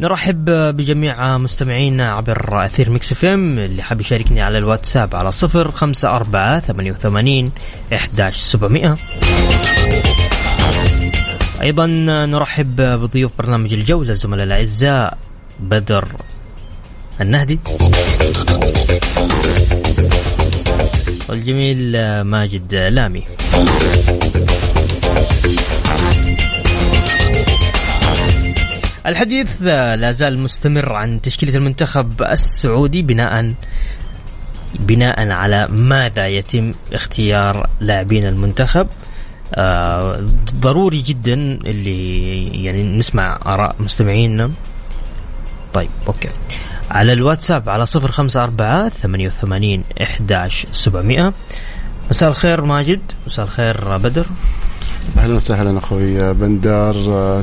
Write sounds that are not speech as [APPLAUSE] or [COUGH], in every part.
نرحب بجميع مستمعينا عبر أثير Mix FM اللي حاب يشاركني على الواتساب على صفر خمسة أربعة ثمانية وثمانين إحداش سبعمائة. أيضا نرحب بضيوف برنامج الجولة الزملاء الأعزاء بدر النهدي. والجميل ماجد لامي. الحديث لا زال مستمر عن تشكيلة المنتخب السعودي بناء بناء على ماذا يتم اختيار لاعبين المنتخب. آه ضروري جدا اللي يعني نسمع آراء مستمعينا طيب أوكي. على الواتساب على صفر خمسة أربعة ثمانية وثمانين إحداش سبعمائة مساء الخير ماجد مساء الخير بدر. أهلا وسهلا أخوي بندر.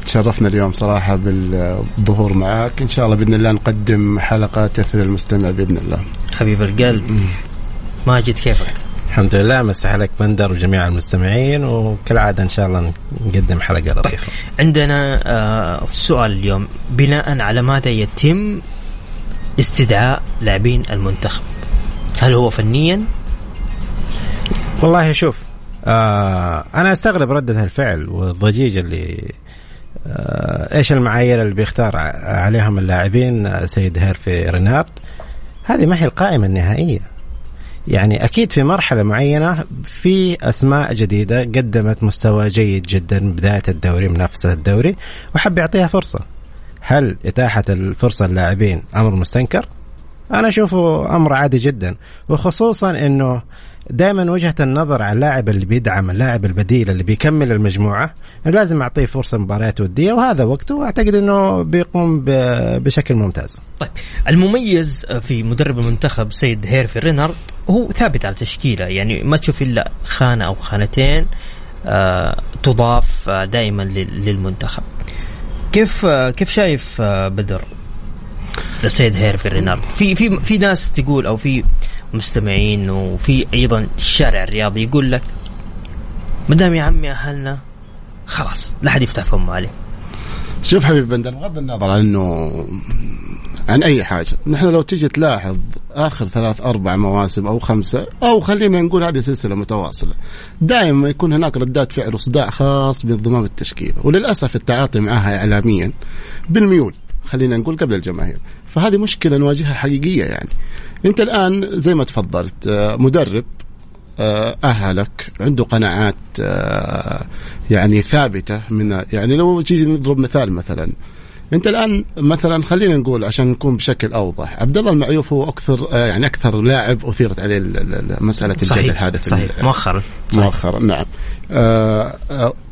تشرفنا اليوم صراحة بالظهور معك إن شاء الله بإذن الله نقدم حلقة تثري المستمع بإذن الله. حبيب القلب. ماجد كيفك؟ الحمد لله. مسح لك بندر وجميع المستمعين وكالعادة إن شاء الله نقدم حلقة لطيفة. طيب. عندنا آه سؤال اليوم. بناء على ماذا يتم استدعاء لاعبين المنتخب؟ هل هو فنيا؟ والله شوف آه أنا أستغرب ردة الفعل والضجيج اللي آه إيش المعايير اللي بيختار عليهم اللاعبين سيد هيرفي رينارد. هذه ما هي القائمة النهائية. يعني أكيد في مرحلة معينة في أسماء جديدة قدمت مستوى جيد جدا بداية الدوري منافسة الدوري وحب يعطيها فرصة. هل إتاحة الفرصة للاعبين أمر مستنكر؟ أنا أشوفه أمر عادي جدا وخصوصا إنه دائما وجهة النظر على اللاعب اللي بيدعم اللاعب البديل اللي بيكمل المجموعة لازم أعطيه فرصة مباريات ودية وهذا وقته وأعتقد إنه بيقوم بشكل ممتاز. طيب المميز في مدرب المنتخب سيد هيرفي رينارد هو ثابت على تشكيلة يعني ما تشوف إلا خانة أو خانتين آه تضاف دائما للمنتخب. كيف كيف شايف بدر السيد هيرفي رينارد في في في ناس تقول أو في مستمعين وفي أيضا الشارع الرياضي يقول لك ما دام يا عمي أهلنا خلاص لا حد يفتح فمه عليه. شوف حبيب بندر بغض النظر عن إنه عن أي حاجة نحن لو تيجي تلاحظ آخر ثلاث أربع مواسم أو خمسة أو خلينا نقول هذه سلسلة متواصلة دائما يكون هناك ردات فعل وصداع خاص بانضمام التشكيله وللأسف التعاطي معها اعلاميا بالميول. خلينا نقول قبل الجماهير. فهذه مشكلة نواجهها حقيقية يعني. انت الآن زي ما تفضلت مدرب أهلك عنده قناعات يعني ثابتة من يعني لو تيجي نضرب مثال مثلا. انت الآن مثلا خلينا نقول عشان نكون بشكل أوضح عبد الله المعيوف هو أكثر يعني أكثر لاعب أثيرت عليه مسألة الجدل هذا صحيح مؤخرا. مؤخرا نعم.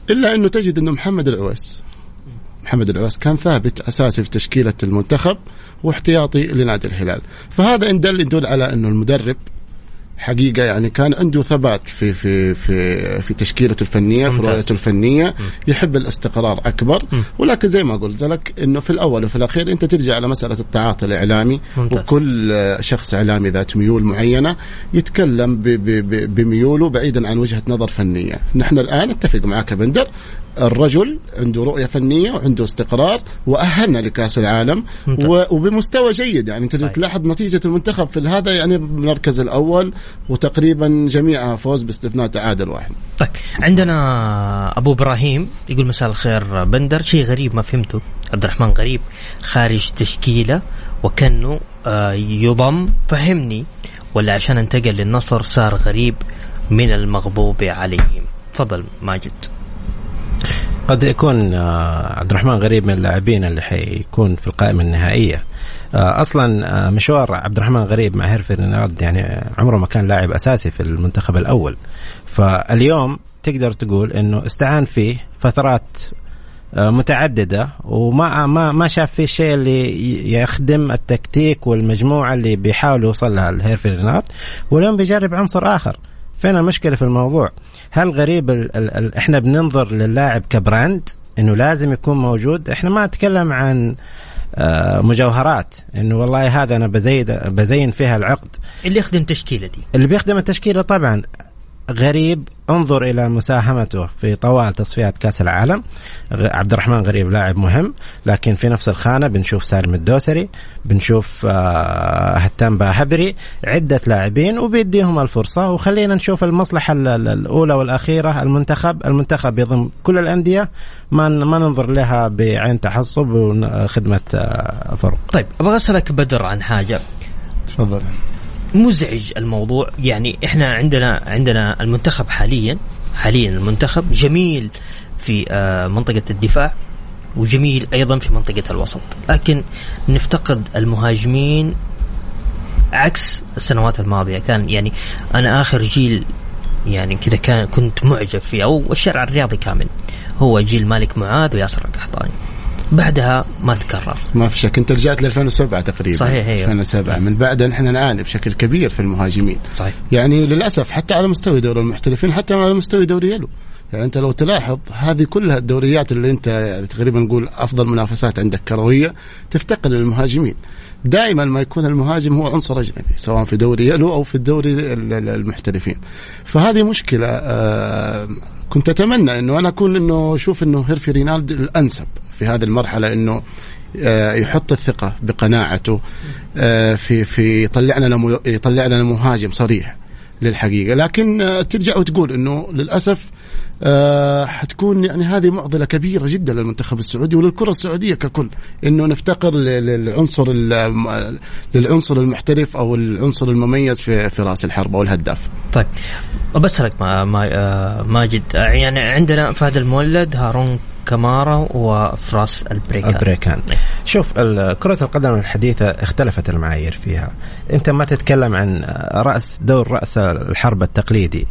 إلا أنه تجد أنه محمد العويس محمد العويس كان ثابت أساسي في تشكيلة المنتخب واحتياطي لنادي الهلال. فهذا إن دل يدل على إنه المدرب حقيقة يعني كان عنده ثبات في في في في تشكيلته الفنية في رؤيته الفنية يحب الاستقرار أكبر. ولكن زي ما قلت لك إنه في الأول وفي الأخير أنت ترجع على مسألة التعاطي الإعلامي. ممتاز. وكل شخص إعلامي ذات ميول معينة يتكلم بميوله بعيدا عن وجهة نظر فنية. نحن الآن أتفق معك بندر الرجل عنده رؤية فنية وعنده استقرار واهلنا لكأس العالم وبمستوى جيد. يعني أنت تلاحظ نتيجة المنتخب في هذا يعني المركز الأول وتقريبا جميعها فوز باستثناء تعادل واحد. طيب عندنا أبو إبراهيم يقول مساء الخير بندر. شيء غريب ما فهمته. عبد الرحمن غريب خارج تشكيلة وكأنه آه، يضم فهمني. ولا عشان انتقل للنصر صار غريب من المغضوب عليهم. تفضل ماجد. قد يكون آه، عبد الرحمن غريب من اللاعبين اللي حيكون في القائمة النهائية. أصلا آه، مشوار عبد الرحمن غريب مع هيرفي رينارد يعني عمره ما كان لاعب أساسي في المنتخب الأول. فاليوم تقدر تقول إنه استعان فيه فترات متعددة وما ما ما شاف فيه الشيء اللي يخدم التكتيك والمجموعة اللي بيحاول يوصل لها الهيرفي رينارد واليوم بيجرب عنصر آخر. فين المشكلة في الموضوع؟ هل غريب ال ال ال إحنا بننظر للاعب كبراند إنه لازم يكون موجود؟ إحنا ما نتكلم عن آه مجوهرات. إنه والله هذا أنا بزين بزين فيها العقد. اللي يخدم تشكيلتي. اللي بيخدم التشكيلة طبعا غريب. انظر إلى مساهمته في طوال تصفيات كأس العالم. عبد الرحمن غريب لاعب مهم. لكن في نفس الخانة بنشوف سالم الدوسري بنشوف آه، هتان باهبري عدة لاعبين وبيديهم الفرصة. وخلينا نشوف المصلحة الأولى والأخيرة. المنتخب المنتخب يضم كل الأندية. ما ما ننظر لها بعين تحصب وخدمه آه، فرق. طيب أبغى أسألك بدر عن حاجة. تفضل. مزعج الموضوع. يعني إحنا عندنا عندنا المنتخب حاليا حاليا المنتخب جميل في آه، منطقة الدفاع وجميل أيضا في منطقة الوسط. لكن نفتقد المهاجمين عكس السنوات الماضية. كان يعني أنا آخر جيل يعني كذا كان كنت معجب فيه أو الشارع الرياضي كامل. هو جيل مالك معاذ وياسر القحطاني. بعدها ما تكرر. ما في شك. انت رجعت ل 2007 تقريبا. صحيح هي 2007 من بعدها نحن نعاني بشكل كبير في المهاجمين. صحيح. يعني للأسف حتى على مستوى دوري المحترفين حتى على مستوى دوري يلو. يعني أنت لو تلاحظ هذه كلها الدوريات اللي أنت يعني تقريبا نقول أفضل منافسات عندك كروية تفتقد المهاجمين دائما ما يكون المهاجم هو عنصر أجنبي سواء في دوري يلو أو في الدوري المحترفين. فهذه مشكلة آه، كنت أتمنى إنه أنا أكون إنه أشوف إنه هيرفي رينالد الأنسب. في هذه المرحلة إنه آه، يحط الثقة بقناعته آه، في في يطلع لنا يطلع لنا مهاجم صريح للحقيقة. لكن آه، ترجع وتقول إنه للأسف آه حتكون يعني هذه معضلة كبيرة جدا للمنتخب السعودي وللكرة السعودية ككل. إنه نفتقر للعنصر للعنصر المحترف أو العنصر المميز في في رأس الحربة أو الهداف. طيب بسألك ما ما ماجد. يعني عندنا فهد المولد هارون كمارا وفراس البريكان. البريكان. إيه. شوف كرة القدم الحديثة اختلفت المعايير فيها. أنت ما تتكلم عن رأس دور رأس الحرب التقليدي.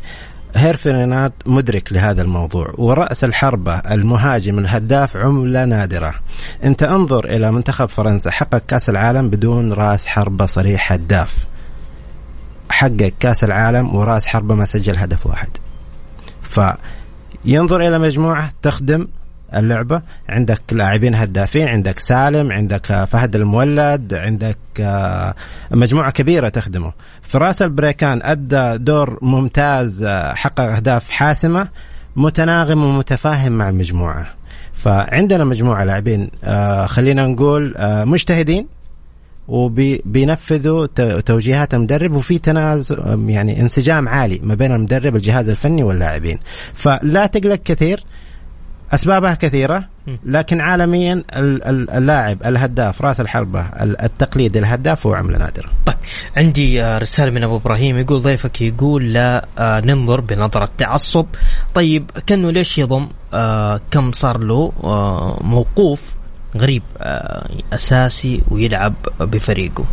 هيرفينات مدرك لهذا الموضوع ورأس الحربة المهاجم الهداف عملة نادرة. أنت انظر إلى منتخب فرنسا حقق كأس العالم بدون راس حربة صريح هداف. حقق كأس العالم وراس حربة ما سجل هدف واحد. فينظر إلى مجموعة تخدم اللعبة. عندك لاعبين هدافين عندك سالم عندك فهد المولد عندك آه، مجموعة كبيرة تخدمه. فراس البريكان أدى دور ممتاز آه، حقق أهداف حاسمة متناغم ومتفاهم مع المجموعة. فعندنا مجموعة لاعبين آه، خلينا نقول مجتهدين وبينفذوا توجيهات المدرب وفي تنازل يعني انسجام عالي ما بين المدرب الجهاز الفني واللاعبين. فلا تقلق كثير أسبابها كثيرة لكن عالميا اللاعب الهداف راس الحربة التقليدي الهداف هو عمله نادره. طيب عندي آه، رسالة من أبو إبراهيم يقول ضيفك يقول لا آه، ننظر بنظرة تعصب. طيب كانه ليش يضم؟ آه، كم صار له موقوف غريب أساسي ويلعب بفريقه؟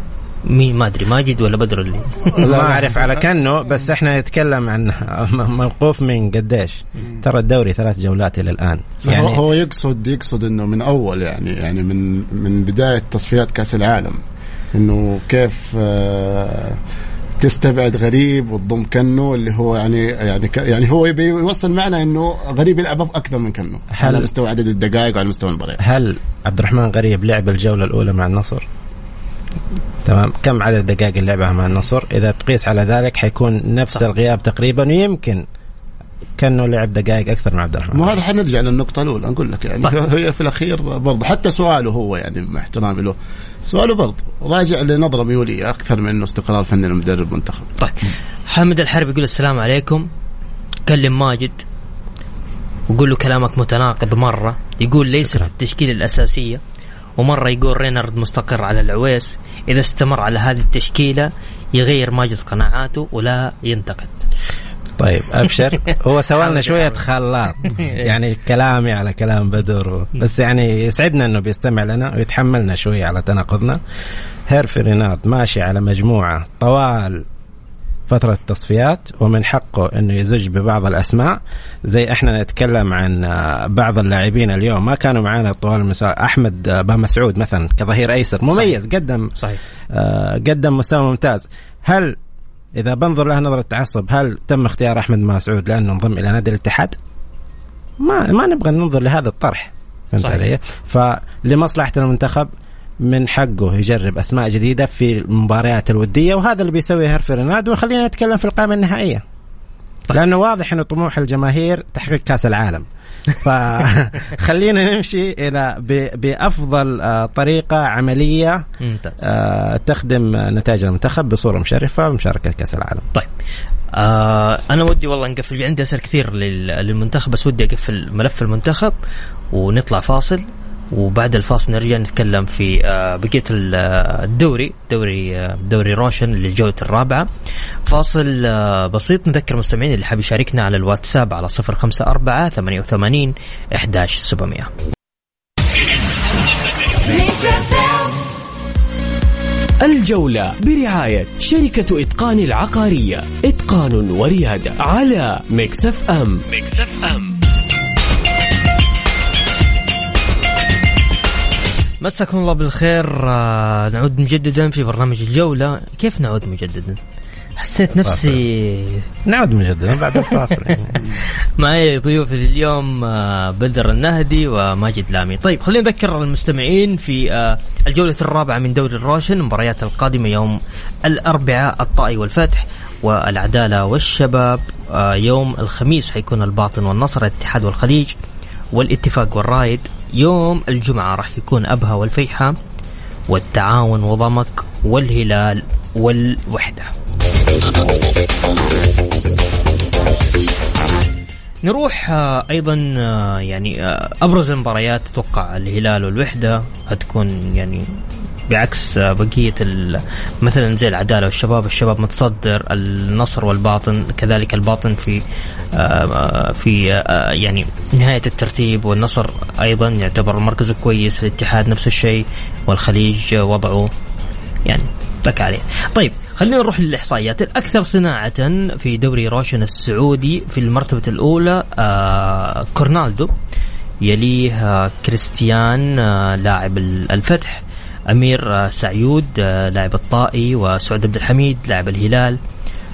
مين ما أدري ماجد ولا بدر اللي ما [LAUGHS] أعرف على كأنه بس إحنا نتكلم عن [LAUGHS] موقوف من قديش. ترى الدوري ثلاث جولات إلى الآن. يعني هو يقصد يقصد إنه من أول يعني يعني من من بداية تصفيات كأس العالم. إنه كيف آه تستبعد غريب وتضم كنو اللي هو يعني يعني يعني هو يبي يوصل معنا إنه غريب يلعب أكثر من كنو على مستوى عدد الدقائق وعلى مستوى المباريات. هل عبد الرحمن غريب لعب الجولة الأولى مع النصر؟ تمام. كم عدد الدقائق اللي لعبها مع النصر؟ إذا تقيس على ذلك حيكون نفس صح. الغياب تقريبا ويمكن كأنه لعب دقائق أكثر من عبد الرحمن. ما هذا حنرجع للنقطه الأولى نقول لك يعني. طيب. [LAUGHS] هي في الأخير برضه. حتى سؤاله هو يعني مع احترامي له. سؤاله برضه. راجع لنظرة ميولية أكثر من انه استقرار فني لمدرب منتخب طيب. حامد الحرب يقول السلام عليكم. كلم ماجد. وقول له كلامك متناقض مرة. يقول ليس في التشكيلة الأساسية. ومرة يقول رينارد مستقر على العويس. إذا استمر على هذه التشكيلة يغير ماجد قناعاته ولا ينتقد. طيب أبشر. [LAUGHS] هو سوى لنا شوية خلاط [LAUGHS] يعني كلامي على كلام بدر. بس يعني يسعدنا إنه بيستمع لنا ويتحملنا شوية على تناقضنا. هيرفي رينارد ماشي على مجموعة. طوال. فترة التصفيات ومن حقه إنه يزج ببعض الأسماء. زي إحنا نتكلم عن بعض اللاعبين اليوم. ما كانوا معنا طوال المساء أحمد با مسعود مثلا كظهير أيسر. مميز صحيح. قدم صحيح. آه قدم مستوى ممتاز. هل إذا بنظر لها نظرة تعصب هل تم اختيار أحمد مسعود لأنه انضم إلى نادي الاتحاد؟ ما ما نبغى ننظر لهذا الطرح. فهمت علي؟ فلمصلحة المنتخب من حقه يجرب أسماء جديدة في المباريات الودية وهذا اللي بيسويه هيرفي ريناد وخلينا نتكلم في القائمة النهائية. طيب. لأنه واضح إنه طموح الجماهير تحقيق كأس العالم. [LAUGHS] فخلينا [LAUGHS] نمشي إلى بأفضل آه، طريقة عملية ممتاز. آه، تخدم نتائج المنتخب بصورة مشرفة بمشاركه كأس العالم. طيب آه أنا ودي والله نقفل عندي أسئلة كثير للمنتخب بس ودي أقفل ملف المنتخب ونطلع فاصل وبعد الفاصل نرجع نتكلم في آه، بقية آه، الدوري دوري آه، دوري روشن للجولة الرابعة. فاصل بسيط. نذكر المستمعين اللي حاب يشاركنا على الواتساب على 054 88 11700 الجولة برعاية شركة إتقان العقارية. إتقان وريادة على Mix FM. Mix FM. مساكم الله بالخير. آه، نعود مجددا في برنامج الجولة. كيف نعود مجددا؟ حسيت نفسي نعود مجددا بعد الفاصل. [LAUGHS] معي ضيوف اليوم آه، بدر النهدي وماجد لامي. طيب خلينا نذكر المستمعين في آه، الجولة الرابعة من دوري الروشن المباريات القادمة يوم الأربعاء الطائي والفتح والعدالة والشباب. يوم الخميس حيكون الباطن والنصر الاتحاد والخليج. والاتفاق والرايد يوم الجمعة راح يكون أبها والفيحة والتعاون وضمك والهلال والوحدة. نروح آه، أيضا آه، يعني آه، أبرز المباريات أتوقع الهلال والوحدة. هتكون يعني بعكس بقية مثلا زي العدالة والشباب. الشباب متصدر النصر والباطن كذلك الباطن في في يعني نهاية الترتيب. والنصر أيضا يعتبر مركزه كويس الاتحاد نفس الشيء والخليج وضعه يعني تك عليه. طيب خلينا نروح للإحصائيات. الأكثر صناعة في دوري روشن السعودي في المرتبة الأولى آه كورنالدو يليه آه كريستيان آه لاعب الفتح أمير آه، سعيود لاعب الطائي وسعود عبد الحميد لاعب الهلال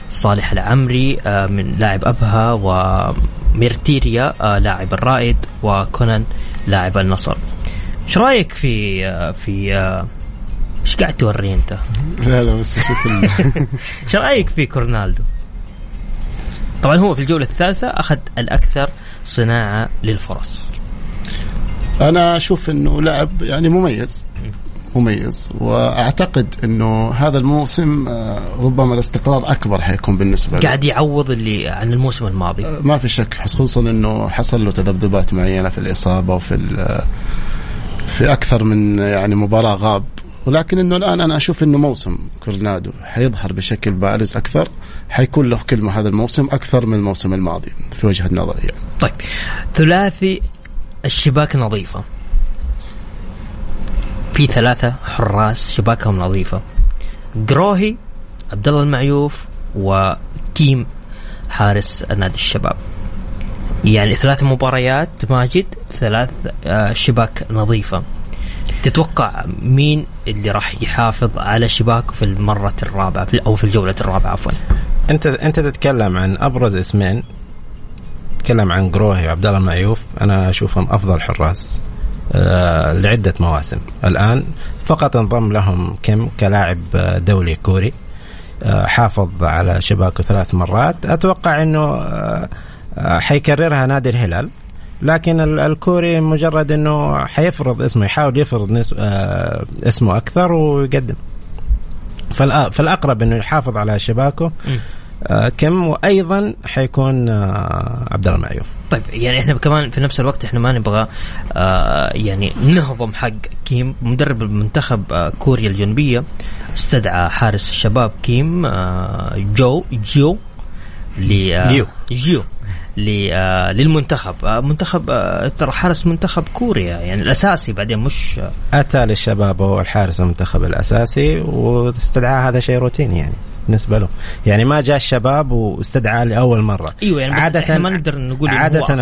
صالح العمري من لاعب أبها وميرتيريا لاعب الرائد وكونان لاعب النصر. إيش رأيك في في إيش قاعد توري أنت؟ لا لا بس شوف إيش [LAUGHS] رأيك في كورنالدو؟ طبعا هو في الجولة الثالثة أخذ الأكثر صناعة للفرص. أنا أشوف إنه لاعب يعني مميز مميز. وأعتقد إنه هذا الموسم آه، ربما الاستقرار أكبر حيكون بالنسبة له. قاعد يعوض اللي عن الموسم الماضي. آه، ما في شك خصوصا إنه حصل له تذبذبات معينة في الإصابة وفي في أكثر من يعني مباراة غاب. ولكن إنه الآن أنا أشوف إنه موسم كورنادو حيظهر بشكل بارز أكثر حيكون له كلمة هذا الموسم أكثر من الموسم الماضي في وجهة نظري. يعني. طيب ثلاثي الشباك نظيفة. في ثلاثة حراس شباكهم نظيفة. قروهي عبد الله المعيوف وكيم حارس نادي الشباب. يعني ثلاث مباريات ماجد ثلاث آه، شباك نظيفة. تتوقع مين اللي راح يحافظ على شباكه في المرة الرابعة في أو في الجولة الرابعة عفوا؟ أنت أنت تتكلم عن أبرز اسمين. تتكلم عن قروهي وعبد الله المعيوف. أنا أشوفهم أفضل حراس آه، لعدة مواسم. الآن فقط انضم لهم كيم كلاعب دولي كوري آه، حافظ على شباكه ثلاث مرات. أتوقع أنه آه، حيكررها نادي الهلال لكن الكوري مجرد أنه حيفرض اسمه يحاول يفرض اسمه أكثر ويقدم. فالأقرب أنه يحافظ على شباكه آه، كم؟ وأيضا حيكون آه، عبد الله المعيوف. طيب يعني إحنا كمان في نفس الوقت إحنا ما نبغى آه يعني نهضم حق كيم مدرب المنتخب آه كوريا الجنوبية استدعى حارس الشباب كيم آه جو آه جيو. جيو. آه للمنتخب. آه منتخب آه ترى حارس منتخب كوريا يعني الأساسي بعدين مش آه. أتى للشباب وهو الحارس المنتخب الأساسي واستدعاه هذا شيء روتيني يعني. بالنسبة له يعني ما جاء الشباب واستدعاه لأول مرة. إيوه يعني بس إحنا ما نقدر نقول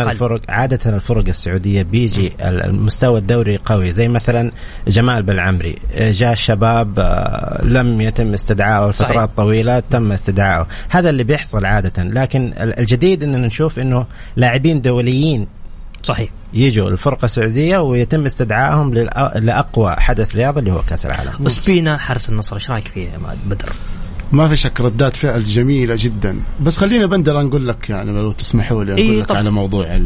أقل. الفرق عادة الفرق السعودية بيجي المستوى الدوري قوي زي مثلا جمال بالعمري جاء الشباب آه، لم يتم استدعائه. لفترات طويلة تم استدعائه هذا اللي بيحصل عادة. لكن ال- الجديد إننا نشوف إنه لاعبين دوليين صحيح. يجوا الفرقة السعودية ويتم استدعائهم لأقوى حدث رياضي اللي هو كأس العالم. وسبينا حارس النصر إيش رأيك فيه بدر؟ ما في شك ردات فعل جميلة جدا. بس خلينا بندر نقول لك يعني لو تسمحوا لي إيه أقول لك. على موضوع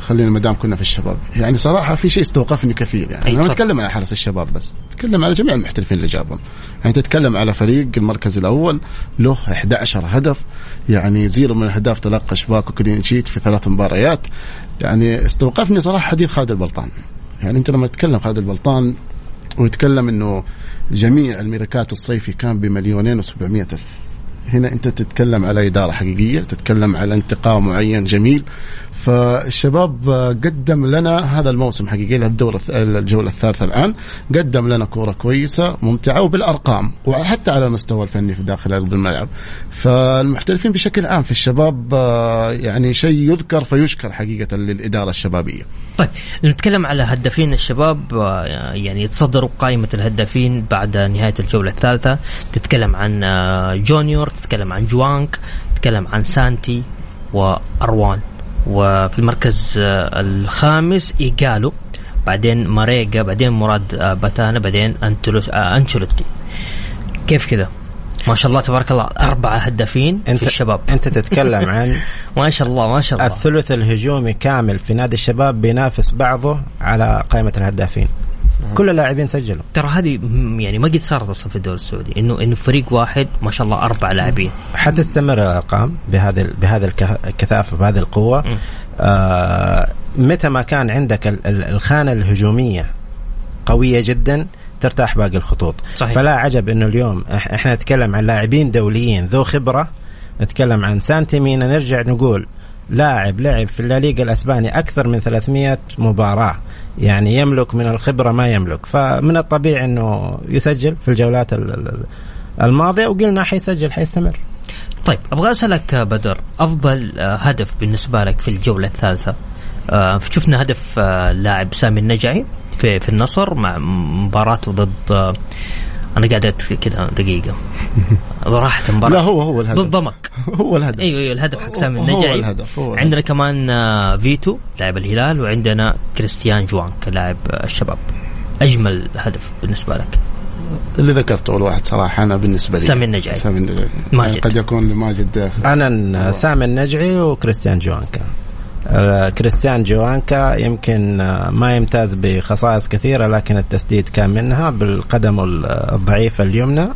خلينا ما دام كنا في الشباب. يعني صراحة في شيء استوقفني كثير يعني. أي أنا ما. أتكلم على حارس الشباب بس. أتكلم على جميع المحترفين اللي جابهم. يعني تتكلم على فريق المركز الأول له 11 هدف. يعني zero من الأهداف تلقى شباك و clean sheet في ثلاث مباريات. يعني استوقفني صراحة حديث خالد البلطان. يعني أنت لما تتكلم خالد البلطان ويتكلم إنه جميع الميركاتو الصيفي كان بمليونين و700 ألف. هنا انت تتكلم على اداره حقيقيه تتكلم على انتقاء معين جميل. فالشباب آه، قدم لنا هذا الموسم حقيقي الدورة الث- الجولة الثالثة الآن. قدم لنا كورة كويسة ممتعة وبالأرقام وحتى على المستوى الفني في داخل أرض الملعب. فالمحترفين بشكل عام في الشباب آه، يعني شيء يذكر فيشكر حقيقة للإدارة الشبابية. طيب نتكلم على هدافين الشباب آه، يعني يتصدروا قائمة الهدافين بعد نهاية الجولة الثالثة. تتكلم عن جونيور تتكلم عن جوانك تتكلم عن سانتي وأروان. وفي المركز آه، الخامس إيجالو بعدين ماريجا بعدين مراد آه، باتانا بعدين أنتلوس آه، كيف كذا؟ ما شاء الله تبارك الله أربعة هدافين انت في الشباب. أنت تتكلم [LAUGHS] عن ما شاء الله ما شاء الله. الثلث الهجومي كامل في نادي الشباب بينافس بعضه على قائمة الهدافين. كل اللاعبين سجلوا. ترى هذه يعني ما قد صارت أصلا في الدوري السعودي انه إنه فريق واحد ما شاء الله أربع لاعبين. حتستمر الارقام بهذه بهذه الك- الكثافة بهذه القوة. آه متى ما كان عندك ال- ال- الخانة الهجومية قوية جدا ترتاح باقي الخطوط. صحيح. فلا عجب إنه اليوم إحنا نتكلم عن لاعبين دوليين ذو خبرة نتكلم عن سانتيمينا نرجع نقول لاعب لعب في الليغا الأسباني أكثر من 300 مباراة. يعني يملك من الخبرة ما يملك. فمن الطبيعي إنه يسجل في الجولات ال- ال- الماضية وقلنا حيسجل حيستمر. طيب أبغى أسألك بدر أفضل آه، هدف بالنسبة لك في الجولة الثالثة؟ آه، شفنا هدف آه، اللاعب سامي النجعي في في النصر مع مباراته ضد أنا قاعد كذا دقيقة. [LAUGHS] راحت المباراه لا هو هو الهدف. ضد ضمك هو الهدف. أيوه أيوه الهدف حق سامي هو النجعي. الهدف، هو الهدف. عندنا كمان آه، فيتو لاعب الهلال وعندنا كريستيان جوانك لاعب آه، الشباب. أجمل هدف بالنسبة لك. اللي ذكرته أول واحد صراحة أنا بالنسبة لي. سامي النجعي. سامي النجعي. ماجد. قد يكون لماجد. أنا سامي النجعي وكريستيان جوانكا آه، كريستيان جوانكا يمكن آه، ما يمتاز بخصائص كثيرة لكن التسديد كان منها بالقدم ال- الضعيفة اليمنى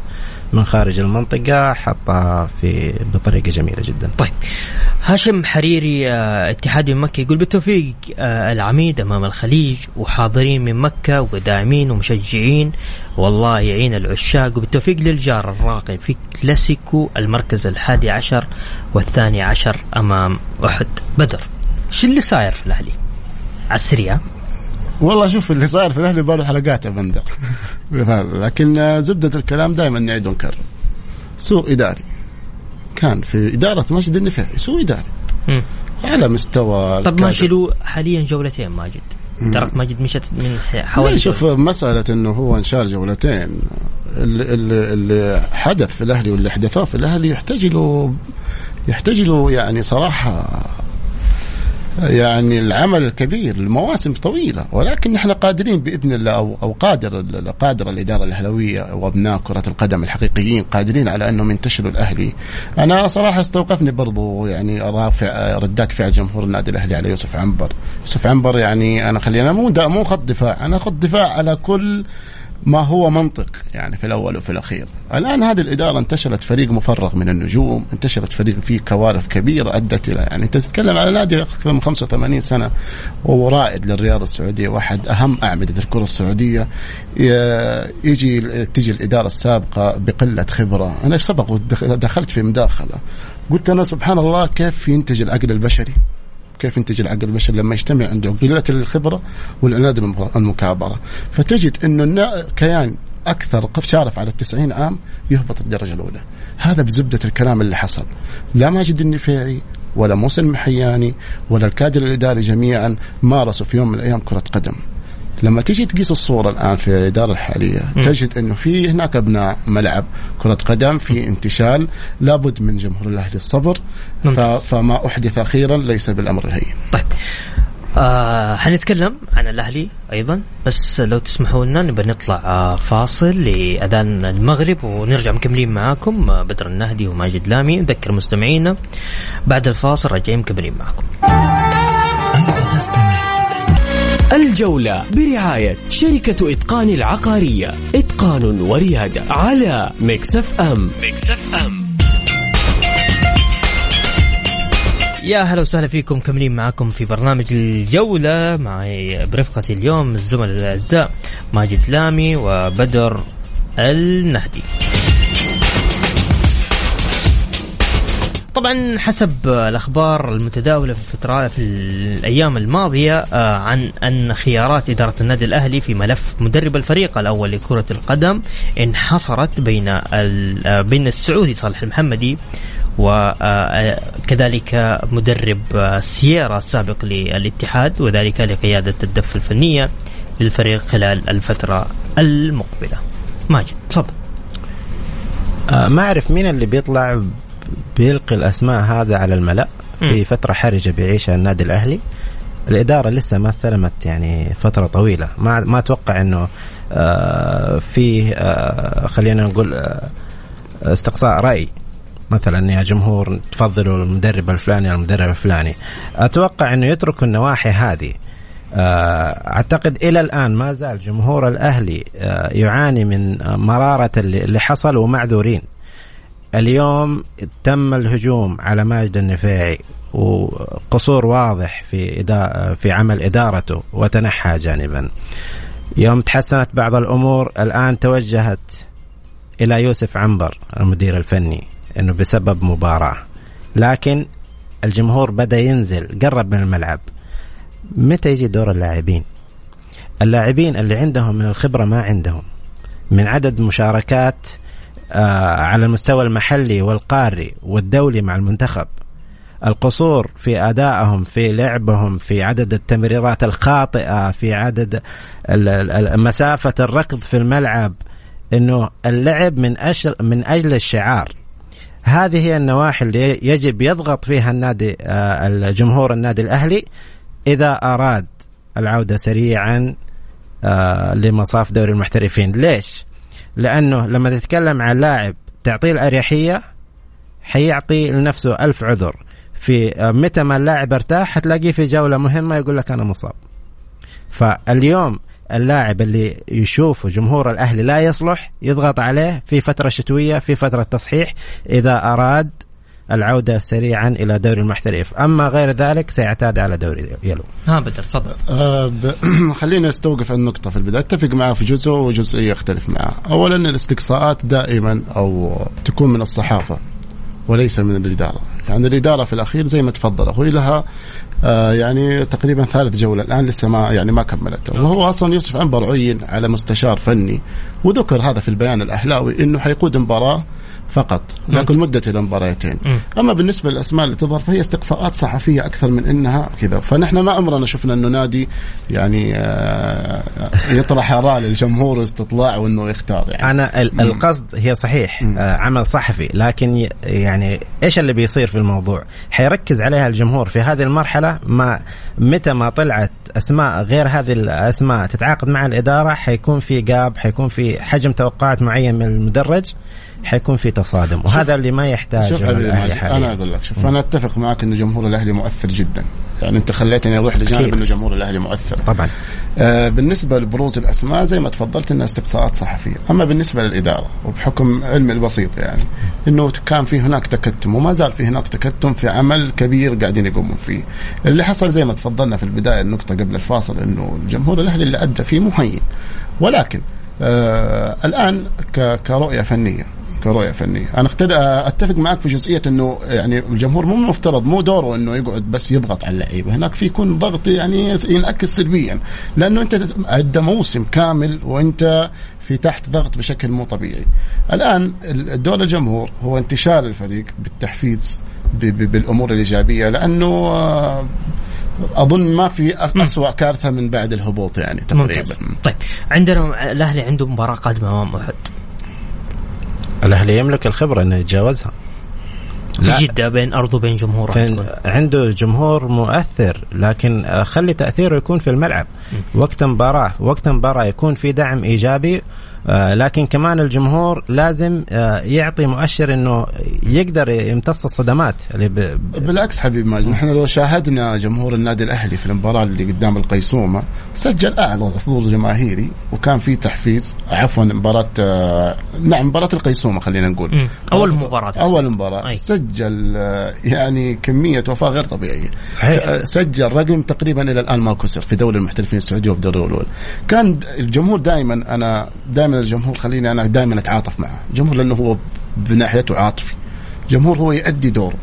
من خارج المنطقة حطها في بطريقة جميلة جدا. طيب. هاشم حريري آه، اتحادي مكة يقول بالتوفيق آه، العميد أمام الخليج وحاضرين من مكة وداعمين ومشجعين. والله يعين العشاق. وبالتوفيق للجار الراقي في كلاسيكو المركز الحادي عشر والثاني عشر أمام أحد بدر. شو اللي صاير في الأهلي؟ على السريع والله شوف اللي صاير في الأهلي باله حلقات يا بندر لكن زبدة الكلام دائما نعيد ونكرر سوء إداري. كان في إدارة ماجد النفيعي سوء إداري. على مستوى طب. ماشي له حاليا جولتين ماجد. ترك ماجد مشت من حوالي شوف مسألة إنه هو انشار جولتين. اللي, اللي, اللي حدث في الأهلي واللي احدثوه في الأهلي يحتاج له يحتاج له يعني صراحة يعني العمل الكبير المواسم طويلة ولكن نحن قادرين بإذن الله أو, أو قادر قادر الإدارة الأهلوية وأبناء كرة القدم الحقيقيين قادرين على أنهم ينتشلوا الأهلي. أنا صراحة استوقفني برضو يعني رافع ردات فعل جمهور النادي الأهلي على يوسف عنبر. يوسف عنبر يعني أنا خلينا مو مو خط دفاع أنا خط دفاع على كل ما هو منطق يعني في الأول وفي الأخير. الآن هذه الإدارة انتشرت فريق مفرغ من النجوم، انتشرت فريق فيه كوارث كبيرة أدت إلى يعني أنت تتكلم على نادي أكثر من 85 سنة وهو رائد للرياضه السعودية واحد أهم أعمدة الكرة السعودية. يجي تجي الإدارة السابقة بقلة خبرة، أنا سبق دخلت في مداخلة. قلت أنا سبحان الله كيف ينتج العقل البشري؟ كيف ينتج العقل البشري لما يجتمع عنده. قلة الخبرة والعناد المكابرة. فتجد أنه كيان أكثر شارف على التسعين عام يهبط الدرجة الأولى. هذا بزبدة الكلام اللي حصل. لا ماجد النفيعي ولا موسى المحياني ولا الكادر الإداري جميعا مارسوا في يوم من الأيام كرة قدم. لما تيجي تقيس الصورة الآن في الإدارة الحالية م. تجد إنه في هناك أبناء ملعب كرة قدم في انتشال لابد من جمهور الأهلي الصبر فما أحدث أخيرا ليس بالأمر الهين. طيب. آه حنتكلم عن الأهلي أيضا بس لو تسمحوا لنا نبى نطلع آه فاصل لأذان المغرب ونرجع مكملين معاكم آه بدر النهدي وماجد لامي. نذكر مستمعينا بعد الفاصل راجعين مكملين معاكم. الجولة برعاية شركة إتقان العقارية. إتقان وريادة على Mix FM. Mix FM. يا هلا وسهلا فيكم كملين معكم في برنامج الجولة. معي برفقتي اليوم الزملاء الأعزاء ماجد لامي وبدر النهدي. طبعا حسب الأخبار المتداولة في الفترة في الأيام الماضية آه، عن أن خيارات إدارة النادي الأهلي في ملف مدرب الفريق الأول لكرة القدم انحصرت بين آه، بين السعودي صالح المحمدي وكذلك آه، مدرب سييرا السابق للاتحاد وذلك لقيادة الدفة الفنية للفريق خلال الفترة المقبلة. ماجد تفضل. ما أعرف مين اللي بيطلع بيلقي الأسماء هذا على الملأ في فترة حرجة بيعيشها النادي الأهلي. الإدارة لسه ما استلمت يعني فترة طويلة. ما ما أتوقع إنه آه فيه آه خلينا نقول آه استقصاء رأي. مثلا يا جمهور تفضلوا المدرب الفلاني المدرب الفلاني. أتوقع إنه يتركوا النواحي هذه. أعتقد إلى الآن ما زال جمهور الأهلي يعاني من مرارة اللي حصل ومعذورين اليوم تم الهجوم على ماجد النفيعي وقصور واضح في في عمل إدارته وتنحى جانبا. يوم تحسنت بعض الأمور الآن توجهت إلى يوسف عنبر المدير الفني إنه بسبب مباراة. لكن الجمهور بدأ ينزل قرب من الملعب. متى يجي دور اللاعبين؟ اللاعبين اللي عندهم من الخبرة ما عندهم. من عدد مشاركات على المستوى المحلي والقاري والدولي مع المنتخب. القصور في أدائهم في لعبهم في عدد التمريرات الخاطئة في عدد مسافة الركض في الملعب إنه اللعب من أجل من أجل الشعار. هذه هي النواحي اللي يجب يضغط فيها النادي آه، الجمهور النادي الأهلي. إذا أراد العودة سريعا آه، لمصاف دوري المحترفين. ليش؟ لأنه لما تتكلم عن لاعب تعطيه الأريحية حيعطي لنفسه ألف عذر. في متى ما اللاعب ارتاح حتلاقيه في جولة مهمة يقول لك أنا مصاب. فاليوم اللاعب اللي يشوف جمهور الأهلي لا يصلح يضغط عليه في فترة شتوية في فترة تصحيح. إذا أراد العودة سريعا إلى دوري المحترف. أما غير ذلك سيعتاد على دوري يلو. ها بدر تفضل. آه ب... [CLEARS THROAT] خليني أستوقف النقطة في البداية. أتفق معه في جزء وجزئية أختلف معه أولا الاستقصاءات دائما أو تكون من الصحافة وليس من الإدارة. يعني الإدارة في الأخير زي ما تفضل أخوي لها آه يعني تقريبا ثالث جولة الآن لسه ما يعني ما كملت وهو أصلا يوسف عنبر عين على مستشار فني. وذكر هذا في البيان الأحلاوي أنه حيقود مباراة فقط لكن مدة المباراتين أما بالنسبة للأسماء اللي تظهر فهي استقصاءات صحفية أكثر من أنها كذا. فنحن ما عمرنا شفنا أنه نادي يعني آه، يطرح آراء للجمهور واستطلاع وأنه يختار يعني. أنا القصد هي صحيح آه، عمل صحفي لكن يعني إيش اللي بيصير في الموضوع؟ حيركز عليها الجمهور في هذه المرحلة ما متى ما طلعت أسماء غير هذه الأسماء تتعاقد مع الإدارة حيكون في جاب حيكون في حجم توقعات معين من المدرج. حيكون في تصادم. وهذا اللي ما يحتاجه شوف. أنا أقول لك شوف أنا أتفق معك انه جمهور الأهلي مؤثر جدا. يعني أنت خليتني أروح لجانب. إنه جمهور الأهلي مؤثر. طبعا. آه بالنسبة لبروز الأسماء زي ما تفضلت إنها استقصاءات صحفية. أما بالنسبة للإدارة وبحكم علمي البسيط يعني إنه كان في هناك تكتم وما زال في هناك تكتم في عمل كبير قاعدين يقومون فيه. اللي حصل زي ما تفضلنا في البداية النقطة قبل الفاصل إنه الجمهور الأهلي اللي أدى فيه مهين. ولكن آه الآن كرؤية فنية كرؤية فنية. أنا أتفق معك في جزئية إنه يعني الجمهور مو مفترض مو دوره إنه يقعد بس يضغط على اللعيبة. هناك في يكون ضغط يعني ينعكس سلبيا. لأنه أنت ادى موسم كامل وأنت في تحت ضغط بشكل مو طبيعي. الآن ال- دور الجمهور هو انتشار الفريق بالتحفيز بالأمور الإيجابية لأنه آه، أظن ما في أسوأ كارثة من بعد الهبوط يعني تقريبا. ممتاز. طيب عندنا الأهلي عنده مباراة قادمة أمام أحد. الأهلي يملك الخبرة إنه يتجاوزها. في. جدة بين ارضه وبين جمهوره عنده جمهور مؤثر لكن خلي تأثيره يكون في الملعب. وقت مباراة وقت مباراة يكون في دعم إيجابي آه، لكن كمان الجمهور لازم آه، يعطي مؤشر إنه يقدر يمتص الصدمات اللي ب... بالعكس حبيب ماجد نحن لو شاهدنا جمهور النادي الأهلي في المباراة اللي قدام القيصومة سجل أعلى حضور جماهيري وكان في تحفيز عفوا مباراة آه، نعم مباراة القيصومة خلينا نقول مم. أول مباراة أصلاً. أول مباراة أي. سجل آه، يعني كمية وفاة غير طبيعية. آه، سجل رقم تقريبا إلى الآن ما كسر في دوري المحترفين السعودي وفي دوري الأول كان الجمهور دائما أنا دائما الجمهور خليني أنا دائما أتعاطف معه. الجمهور لأنه هو بناحيته عاطفي. جمهور هو يؤدي دوره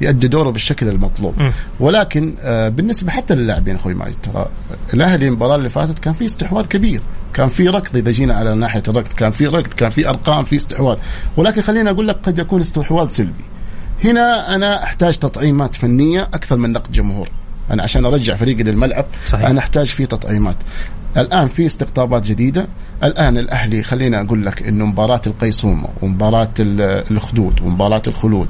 يؤدي دوره بالشكل المطلوب. مم. ولكن آه، بالنسبة حتى للاعبين أخوي ماجد ترى الأهلي المباراة اللي فاتت كان في استحواذ كبير. كان في ركض إذا جينا على ناحية الركض كان في ركض كان في أرقام في استحواذ. ولكن خليني أقول لك قد يكون استحواذ سلبي. هنا أنا أحتاج تطعيمات فنية أكثر من نقد جمهور. أنا عشان أرجع فريقي للملعب صحيح. أنا أحتاج فيه تطعيمات. الآن في استقطابات جديدة. الآن الأهلي خلينا أقول لك إنه مباراة القيصومه ومباراة ال- الخدود ومباراة الخلود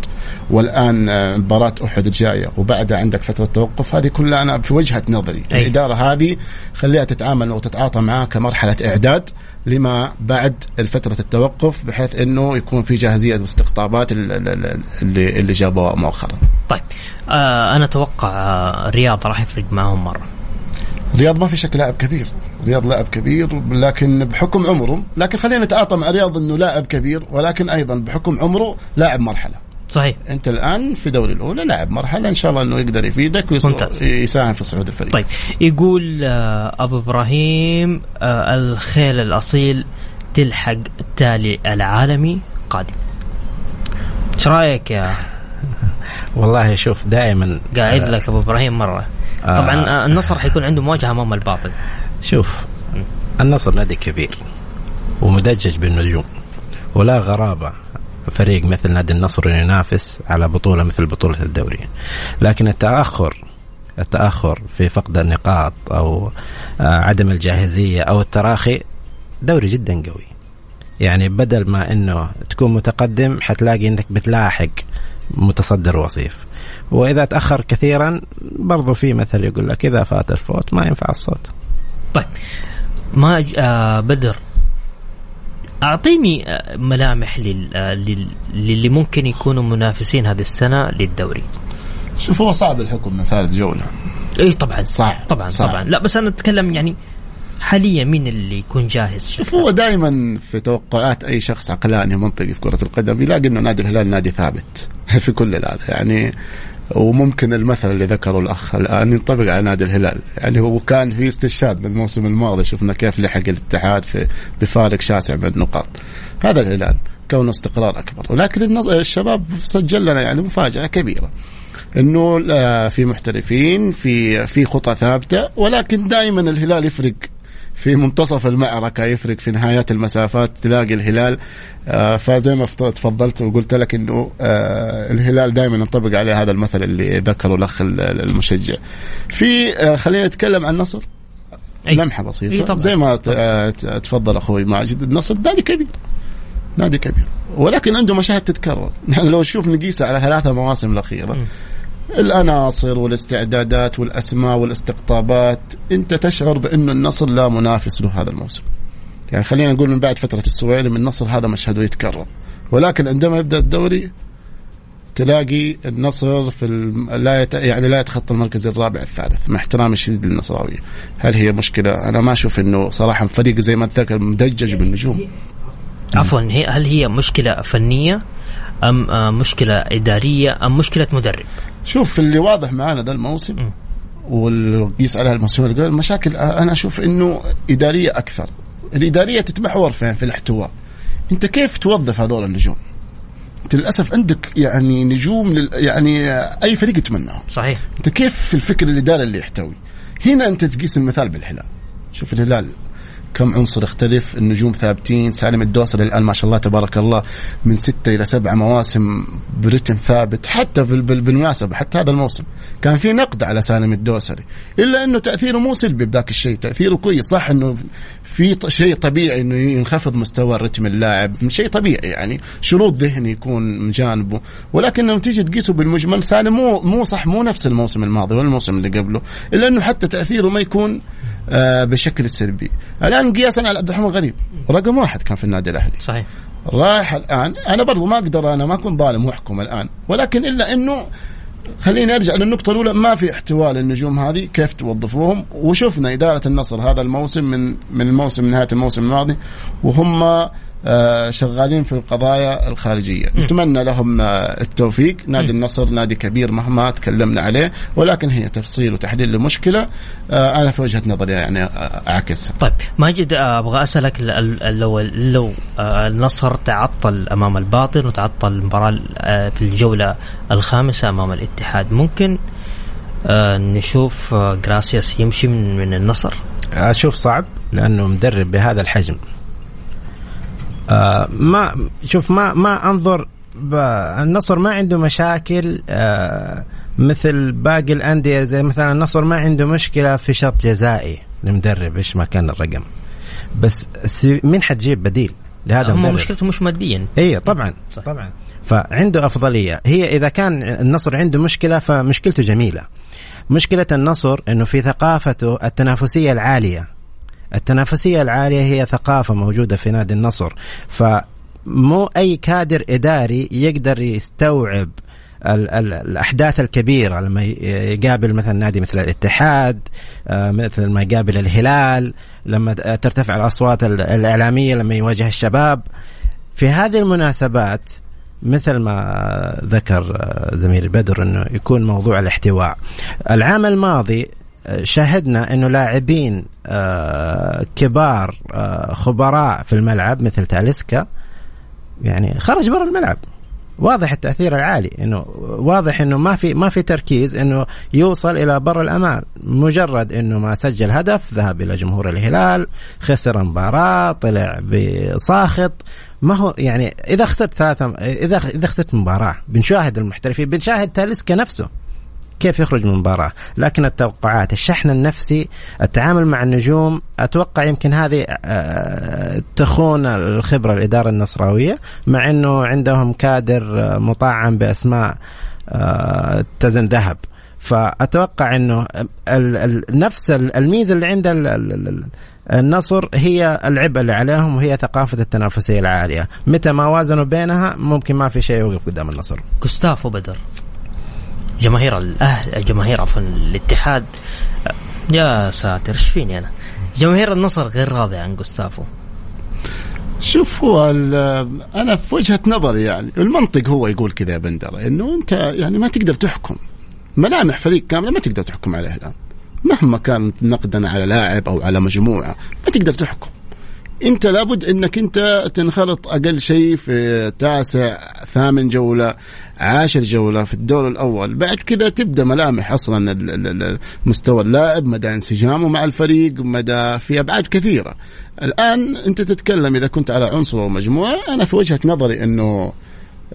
والآن آه، مباراة أحد الجايه وبعدها عندك فترة توقف هذه كلها أنا في وجهة نظري. أي. الإدارة هذه خليها تتعامل وتتعاطى معاه كمرحلة إعداد لما بعد فترة التوقف بحيث إنه يكون في جاهزية الاستقطابات ال- ال- ال- اللي اللي جابوها مؤخرا. طيب آه أنا أتوقع آه الرياض راح يفرق معهم مرة. رياض ما في شك لاعب كبير. رياض لاعب كبير لكن بحكم عمره لكن خلينا نتعاطى مع رياض إنه لاعب كبير ولكن أيضا بحكم عمره لاعب مرحلة. صحيح. أنت الآن في دوري الأولى لاعب مرحلة إن شاء الله إنه يقدر يفيدك. ويساهم في صعود الفريق. طيب يقول آه أبو إبراهيم آه الخيل الأصيل تلحق التالي العالمي قادم. إيش رأيك يا والله شوف دائما قاعد آه، لك أبو إبراهيم مرة. آه. طبعا النصر حيكون عنده مواجهة أمام الباطل. شوف النصر نادي كبير ومدجج بالنجوم ولا غرابة فريق مثل نادي النصر ينافس على بطولة مثل بطولة الدوري. لكن التأخر التأخر في فقد النقاط أو آه، عدم الجاهزية أو التراخي دوري جدا قوي. يعني بدل ما إنه تكون متقدم حتلاقي إنك بتلاحق متصدر وصيف. وإذا تأخر كثيرا برضو في مثل يقول لك إذا فات الفوت ما ينفع الصوت. طيب. ما آه بدر أعطيني آه، ملامح لل- آه، لل- للي ممكن يكونوا منافسين هذه السنة للدوري. شوف هو صعب الحكم من ثالث جولة. إي طبعا صعب. طبعا صعب. طبعا. لا بس أنا أتكلم يعني حاليا مين اللي يكون جاهز؟ شوف هو دائما في توقعات أي شخص عقلاني منطقي في كرة القدم يلاقي إنه نادي الهلال نادي ثابت. [LAUGHS] في كل هذا يعني وممكن المثل اللي ذكره الأخ الآن ينطبق على نادي الهلال. يعني هو كان في استشهاد من الموسم الماضي شفنا كيف لحق الاتحاد في بفارق شاسع من النقاط هذا الهلال كونه استقرار أكبر. ولكن الشباب سجل لنا يعني مفاجأة كبيرة. إنه آه، في محترفين في في خطى ثابتة ولكن دائما الهلال يفرق في منتصف المعركة يفرق في نهايات المسافات تلاقي الهلال آه، فزي ما تفضلت وقلت لك إنه آه، الهلال دائما ينطبق عليه هذا المثل اللي ذكره الأخ ال- المشجع. في آه، خلينا نتكلم عن النصر أي. لمحة أي بسيطة طبعاً. زي ما تفضل أخوي ماجد. النصر نادي كبير. نادي كبير. ولكن عنده مشاهد تتكرر. [LAUGHS] نحن لو نشوف نقيسها على ثلاثة مواسم الأخيرة العناصر والاستعدادات والأسماء والاستقطابات أنت تشعر بانه النصر لا منافس له هذا الموسم. يعني خلينا نقول من بعد فترة السويلم النصر هذا مشهده يتكرر. ولكن عندما يبدأ الدوري تلاقي النصر في. لا يت... يعني لا يتخطى المركز الرابع الثالث مع احترامي الشديد للنصراويه هل هي مشكلة أنا ما أشوف إنه صراحة فريق زي ما تذكر مدجج بالنجوم عفوا هي هل هي مشكلة فنية أم آه، مشكلة إدارية أم مشكلة مدرب شوف اللي واضح معانا ذا الموسم. والقيس عليها الموسم اللي قبل مشاكل أنا أشوف إنه إدارية أكثر. الإدارية تتمحور فين في الاحتواء. أنت كيف توظف هذول النجوم؟ أنت للأسف عندك يعني نجوم لل... يعني أي فريق يتمناهم. صحيح. أنت كيف في الفكر الإداري اللي يحتوي؟ هنا أنت تقيس المثال بالهلال. شوف الهلال كم عنصر اختلف النجوم ثابتين سالم الدوسري الان ما شاء الله تبارك الله من ستة إلى سبعة مواسم برتم ثابت حتى بال- بال- بالمناسبة حتى هذا الموسم. كان في نقد على سالم الدوسري. إلا إنه تأثيره مو سلبي بذاك الشيء تأثيره كويس صح إنه في شيء طبيعي إنه ينخفض مستوى رتم اللاعب شيء طبيعي يعني شروط ذهني يكون من جانبه. ولكن لما تيجي تقيسه بالمجمل سالم مو مو صح مو نفس الموسم الماضي ولا الموسم اللي قبله إلا إنه حتى تأثيره ما يكون آه بالشكل السلبي. الآن قياسا على عبد الرحمن غريب رقم واحد كان في النادي الأهلي. صحيح. رايح الآن. أنا برضو ما أقدر أنا ما أكون ظالم وأحكم الآن. ولكن إلا إنه خليني أرجع للنقطة الأولى. ما في احتواء للنجوم هذه. كيف توظفوهم؟ وشفنا إدارة النصر هذا الموسم من من الموسم نهاية الموسم الماضي. وهم شغالين في القضايا الخارجية. نتمنى لهم آه، التوفيق. نادي النصر نادي كبير مهما تكلمنا عليه ولكن هي تفصيل وتحليل لمشكلة. آه، أنا في وجهة نظري يعني آه، أعكسها طيب ماجد آه، أبغى أسألك ال- ال- لو لو آه، النصر تعطل أمام الباطن وتعطل المباراة آه، في الجولة الخامسة أمام الاتحاد ممكن آه، نشوف آه، جراسياس يمشي من من النصر؟ أشوف صعب لأنه مدرب بهذا الحجم. آه ما شوف ما ما أنظر النصر ما عنده مشاكل آه مثل باقي الأندية. زي مثلا النصر ما عنده مشكلة في شرط جزائي لمدرب إيش ما كان الرقم. بس مين حتجيب بديل لهذا هم؟ مشكلته مش ماديا. اي طبعا صح. طبعا. فعنده أفضلية. هي إذا كان النصر عنده مشكلة فمشكلته جميلة. مشكلة النصر إنه في ثقافته التنافسية العالية. التنافسية العالية هي ثقافة موجودة في نادي النصر فمو أي كادر إداري يقدر يستوعب ال- ال- الأحداث الكبيرة لما يقابل مثلا نادي مثل الاتحاد آه، مثل ما يقابل الهلال لما ترتفع الأصوات ال- الإعلامية لما يواجه الشباب في هذه المناسبات مثل ما ذكر آه، زميلي بدر إنه يكون موضوع الاحتواء. العام الماضي شاهدنا أنه لاعبين آه، كبار آه، خبراء في الملعب مثل تاليسكا يعني خرج برا الملعب. واضح التأثير العالي إنه واضح إنه ما في ما في تركيز إنه يوصل إلى بر الأمان. مجرد إنه ما سجل هدف ذهب إلى جمهور الهلال خسر مباراة طلع بساخط. ما هو يعني إذا خسرت ثلاثة إذا إذا خسرت مباراة بنشاهد المحترفين بنشاهد تاليسكا نفسه. كيف يخرج من المباراة. لكن التوقعات الشحن النفسي التعامل مع النجوم أتوقع يمكن هذه آه، تخون الخبرة الإدارة النصراوية مع أنه عندهم كادر آه، مطعم بأسماء آه، تزن ذهب. ال- ال- نفس ال- الميزة اللي عند ال- ال- ال- النصر هي العبء اللي عليهم وهي ثقافة التنافسية العالية. متى ما وازنوا بينها ممكن ما في شيء يوقف قدام النصر. جوستافو بدر. جماهير الأهل جماهير عفوا الاتحاد. يا ساتر إيش فيني أنا؟ جماهير النصر غير راضيه عن جوستافو. شوف هو أنا في وجهة نظري يعني المنطق هو يقول كذا يا بندر إنه أنت يعني ما تقدر تحكم. ملامح فريق كامله ما تقدر تحكم عليها الآن. مهما كانت نقدا على لاعب أو على مجموعة ما تقدر تحكم. أنت لابد إنك أنت تنخرط أقل شيء في تاسع ثامن جولة. عاشر جوله في الدور الأول. بعد كذا تبدأ ملامح أصلا مستوى اللاعب مدى انسجامه مع الفريق مدى في أبعاد كثيرة. الآن أنت تتكلم إذا كنت على عنصر أو مجموعة أنا في وجهة نظري إنه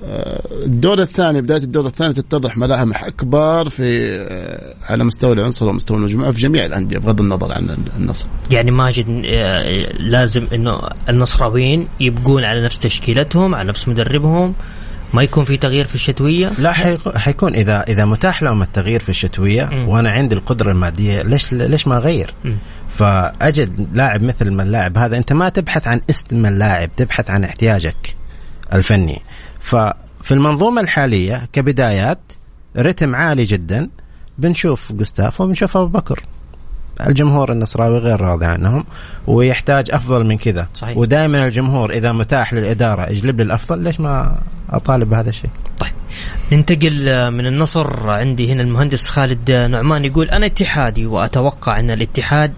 آه، الدور الثاني بداية الدور الثاني تتضح ملامح أكبر في آه، على مستوى العنصر ومستوى المجموعة في جميع الأندية بغض النظر عن النصر. يعني ماجد آه، لازم إنه النصراويين يبقون على نفس تشكيلتهم على نفس مدربهم ما يكون في تغيير في الشتوية؟ لا حيكون- إذا إذا متاح لهم التغيير في الشتوية مم. وأنا عندي القدرة المادية ليش ليش ما أغير؟ فأجد لاعب مثل ما اللاعب هذا. أنت ما تبحث عن اسم اللاعب تبحث عن احتياجك الفني. ففي المنظومة الحالية كبدايات رتم عالي جدا. بنشوف جوستاف وبنشوف أبو بكر. الجمهور النصراوي غير راضي عنهم ويحتاج أفضل من كذا. صحيح. ودائما الجمهور إذا متاح للإدارة اجلب لي الأفضل ليش ما أطالب بهذا الشيء؟ طيب. ننتقل آه، من النصر. عندي هنا المهندس خالد نعمان يقول أنا اتحادي وأتوقع أن الاتحاد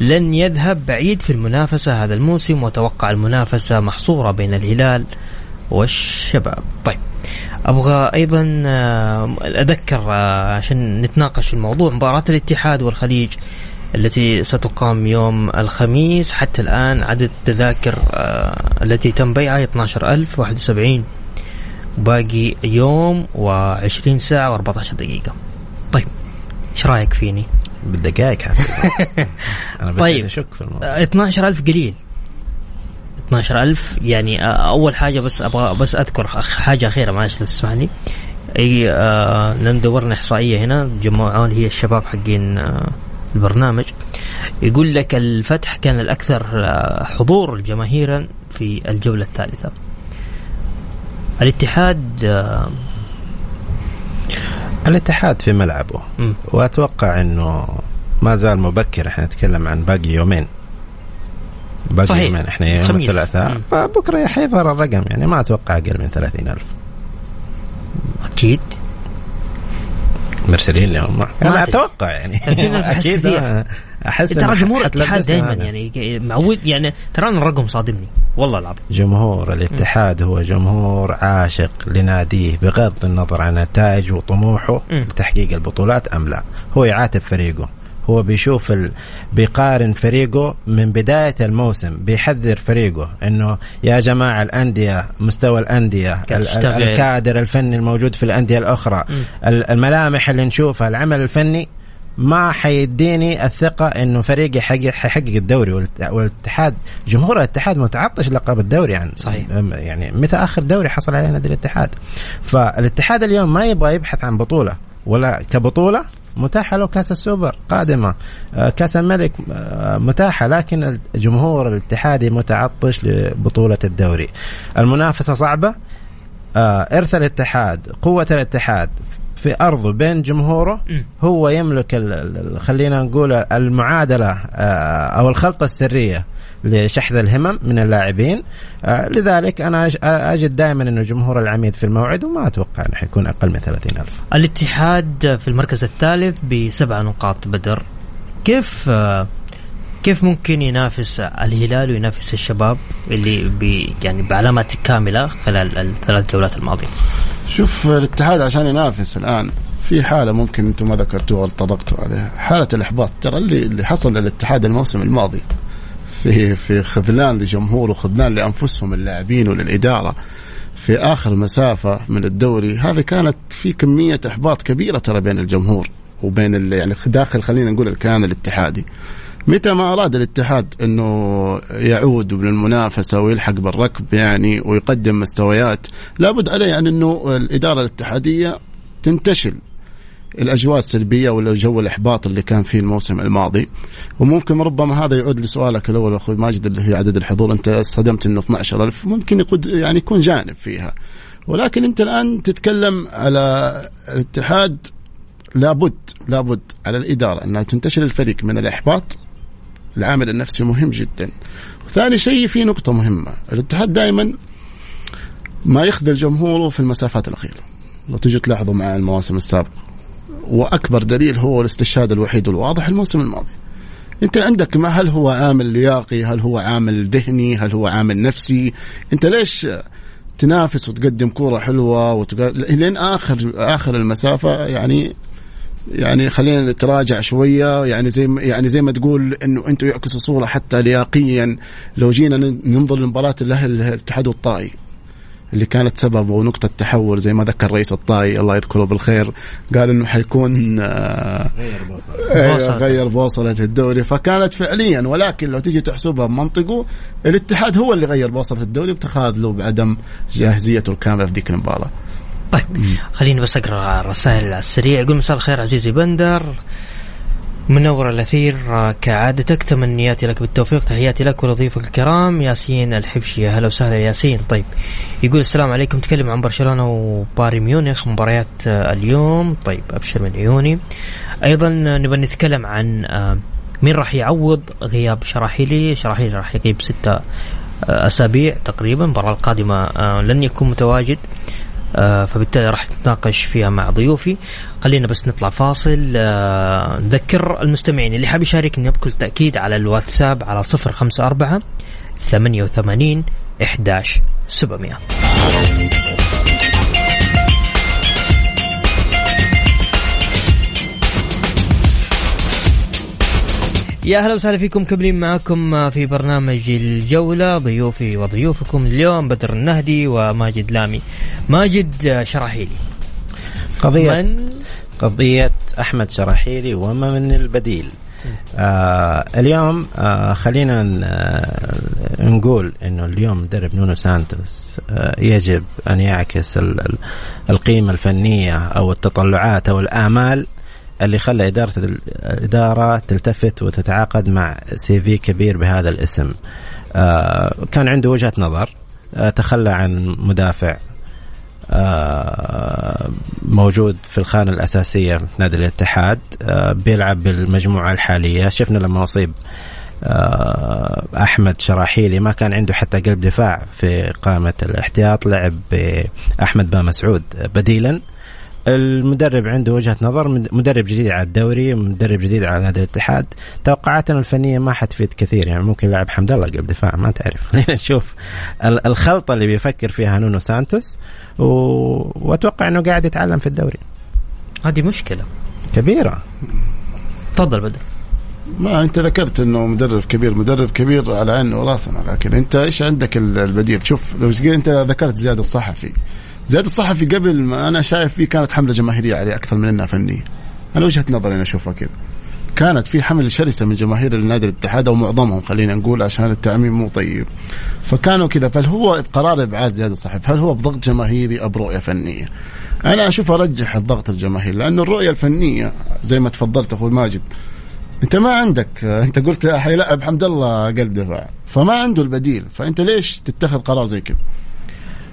لن يذهب بعيد في المنافسة هذا الموسم وأتوقع المنافسة محصورة بين الهلال والشباب. طيب. أبغى أيضا آه، أذكر آه، عشان نتناقش في الموضوع مباراة الاتحاد والخليج. التي ستقام يوم الخميس. حتى الآن عدد التذاكر آه، التي تم بيعها 12071 باقي يوم و20 ساعة و14 دقيقة. طيب إيش رأيك فيني؟ بالدقائق حتى. [LAUGHS] أنا طيب. أشك في الموضوع. آه، 12000 قليل. 12000 يعني آه، أول حاجة بس أبغى بس أذكر حاجة أخيرة معلش لو تسمعني أي آه لأن دورنا إحصائية هنا. جمعون هي الشباب حقين آه البرنامج يقول لك الفتح كان الأكثر آه حضور جماهيرا في الجولة الثالثة الاتحاد آه الاتحاد في ملعبه مم. وأتوقع إنه ما زال مبكر إحنا نتكلم عن باقي يومين باقي صحيح. يومين إحنا يوم. الثلاثاء مم. فبكرة حيظهر الرقم يعني ما أتوقع أقل من 30000 أكيد مرسلين لهم. ما أنا. أتوقع يعني. [LAUGHS] 30000 أحس أكيد أحس ترى جمهور الاتحاد دائما. يعني معود يعني ترى الرقم صادمني. والله العظيم. جمهور الاتحاد هو جمهور عاشق لناديه بغض النظر عن نتائج وطموحه. لتحقيق البطولات أم لا. هو يعاتب فريقه. هو بيشوف ال... بيقارن فريقه من بداية الموسم بيحذر فريقه إنه يا جماعة الأندية مستوى الأندية قاعد ال-. الكادر الفني الموجود في الأندية الأخرى ال- الملامح اللي نشوفها العمل الفني ما حيديني الثقة إنه فريقي حيحقق الدوري والاتحاد جمهور الاتحاد متعطش لقب الدوري يعني صحيح. يعني متى آخر دوري حصل عليه نادي الاتحاد فالاتحاد اليوم ما يبغى يبحث عن بطولة ولا كبطولة متاحة له كاس السوبر قادمة. آه، كاس الملك آه، متاحة لكن الجمهور الاتحادي متعطش لبطولة الدوري. المنافسة صعبة. آه، إرث الاتحاد قوة الاتحاد في أرضه بين جمهوره. هو يملك خلينا نقول المعادلة آه، أو الخلطة السرية. لشحذ الهمم من اللاعبين. آه، لذلك أنا أج- أجد دائما أنه جمهور العميد في الموعد وما أتوقع أنه حيكون أقل من 30 ألف. الاتحاد في المركز الثالث بسبع نقاط بدر. كيف آه، كيف ممكن ينافس الهلال وينافس الشباب اللي ب يعني بعلامات كاملة خلال الثلاث جولات الماضية؟ شوف الاتحاد عشان ينافس الآن في حالة ممكن أنتم ما ذكرتوها ولا طرقتوا عليها. حالة الإحباط ترى اللي اللي حصل للاتحاد الموسم الماضي في في خذلان لجمهور وخذلان لأنفسهم اللاعبين وللإدارة. في آخر مسافة من الدوري هذه كانت في كمية إحباط كبيرة ترى بين الجمهور وبين يعني داخل خلينا نقول الكيان الاتحادي. متى ما أراد الاتحاد إنه يعود من المنافسة ويلحق بالركب يعني ويقدم مستويات لابد عليه أن إنه الإدارة الاتحادية تنتشل. الأجواء السلبية ولا جو الإحباط اللي كان فيه الموسم الماضي. وممكن ربما هذا يعود لسؤالك الأول أخوي ماجد اللي هي عدد الحضور. أنت صدمت إنه 12000 ممكن يقود يعني يكون جانب فيها. ولكن أنت الآن تتكلم على الاتحاد لابد لابد على الإدارة أنها تنتشل الفريق من الإحباط. العامل النفسي مهم جدا. وثاني شيء في نقطة مهمة. الاتحاد دائما ما يخذل جمهوره في المسافات الأخيرة. لو تجي تلاحظوا مع المواسم السابقة. وأكبر دليل هو الاستشهاد الوحيد والواضح الموسم الماضي. أنت عندك ما هل هو عامل لياقي؟ هل هو عامل ذهني؟ هل هو عامل نفسي؟ أنت ليش تنافس وتقدم كورة حلوة وتق... لين آخر آخر المسافة؟ يعني يعني خلينا نتراجع شوية. يعني زي ما يعني زي ما تقول إنه أنتم يعكسوا صوره حتى لياقيا. لو جينا ننظر لمباراة الأهلي الاتحاد والطائي. اللي كانت سبب ونقطة تحول زي ما ذكر رئيس الطائي الله يذكره بالخير قال إنه حيكون آه، أيوة، بوصلة. غير بوصلة الدوري. فكانت فعليا ولكن لو تيجي تحسبها بمنطقه الاتحاد هو اللي غير بوصلة الدوري بتخاذله بعدم جاهزيته الكاملة في ذيك المباراة. طيب خليني بس أقرأ الرسائل على السريع يقول مساء الخير عزيزي بندر. منور الأثير آه، كعادتك تمنياتي لك بالتوفيق. تحياتي لك ولضيوفك الكرام ياسين الحبشي. يا هلا وسهلا ياسين. طيب يقول السلام عليكم. تكلم عن برشلونة وباري ميونخ مباريات آه، اليوم. طيب أبشر من عيوني. أيضا آه، نبغى نتكلم عن مين راح يعوض غياب شراحيلي؟ شراحيلي راح يغيب ستة أسابيع تقريبا. المباراة القادمة لن يكون متواجد. آه، آه، فبالتالي راح نتناقش فيها مع ضيوفي. خلينا بس نطلع فاصل. آه، نذكر المستمعين اللي حاب يشاركني بكل تأكيد على الواتساب على 054 88 11 700 يا أهلا وسهلا فيكم كملين معكم في برنامج الجولة ضيوفي وضيوفكم اليوم بدر النهدي وماجد لامي. ماجد شراحيلي قضيه من؟ قضية أحمد شراحيلي ومن البديل. آه اليوم آه خلينا آه نقول إنه اليوم مدرب نونو سانتوس آه يجب أن يعكس القيمة الفنية أو التطلعات أو الآمال اللي خلى إدارة الإدارة تلتفت وتتعاقد مع سي في كبير بهذا الاسم. آه كان عنده وجهة نظر آه تخلى عن مدافع آه موجود في الخانة الأساسية في نادي الاتحاد بيلعب بالمجموعة الحالية. شفنا لما أصيب أحمد شراحيلي ما كان عنده حتى قلب دفاع في قائمة الاحتياط لعب بأحمد با مسعود بديلا. المدرب عنده وجهة نظر مدرب جديد على الدوري مدرب جديد على نادي الاتحاد. توقعاتنا الفنية ما حتفيد كثير يعني ممكن يلعب حمد الله قبل دفاع ما تعرف. [LAUGHS] خلينا نشوف. الخلطة اللي بيفكر فيها نونو سانتوس و... وأتوقع إنه قاعد يتعلم في الدوري. هذه مشكلة. كبيرة. تفضل بدر. ما أنت ذكرت إنه مدرب كبير مدرب كبير على عيننا وراسنا لكن أنت إيش عندك البديل؟ شوف لو أنت ذكرت زياد الصحفي. زياد الصحفي قبل ما أنا شايف فيه كانت حملة جماهيرية عليه أكثر من إنها فنية. أنا وجهة نظري أنا أشوفها كذا. كانت في حملة شرسة من جماهير النادي الاتحاد أو معظمهم خلينا نقول عشان التعميم مو طيب. فكانوا كذا. فهل هو قرار إبعاد زياد الصحفي؟ هل هو بضغط جماهيري أو برؤيه فنية؟ أنا أشوف أرجح الضغط الجماهيري لأنه الرؤية الفنية زي ما تفضلت أخوي ماجد أنت ما عندك أنت قلت حيلعب حمد الله قلب دفاع فما عنده البديل. فأنت ليش تتخذ قرار زي كذا؟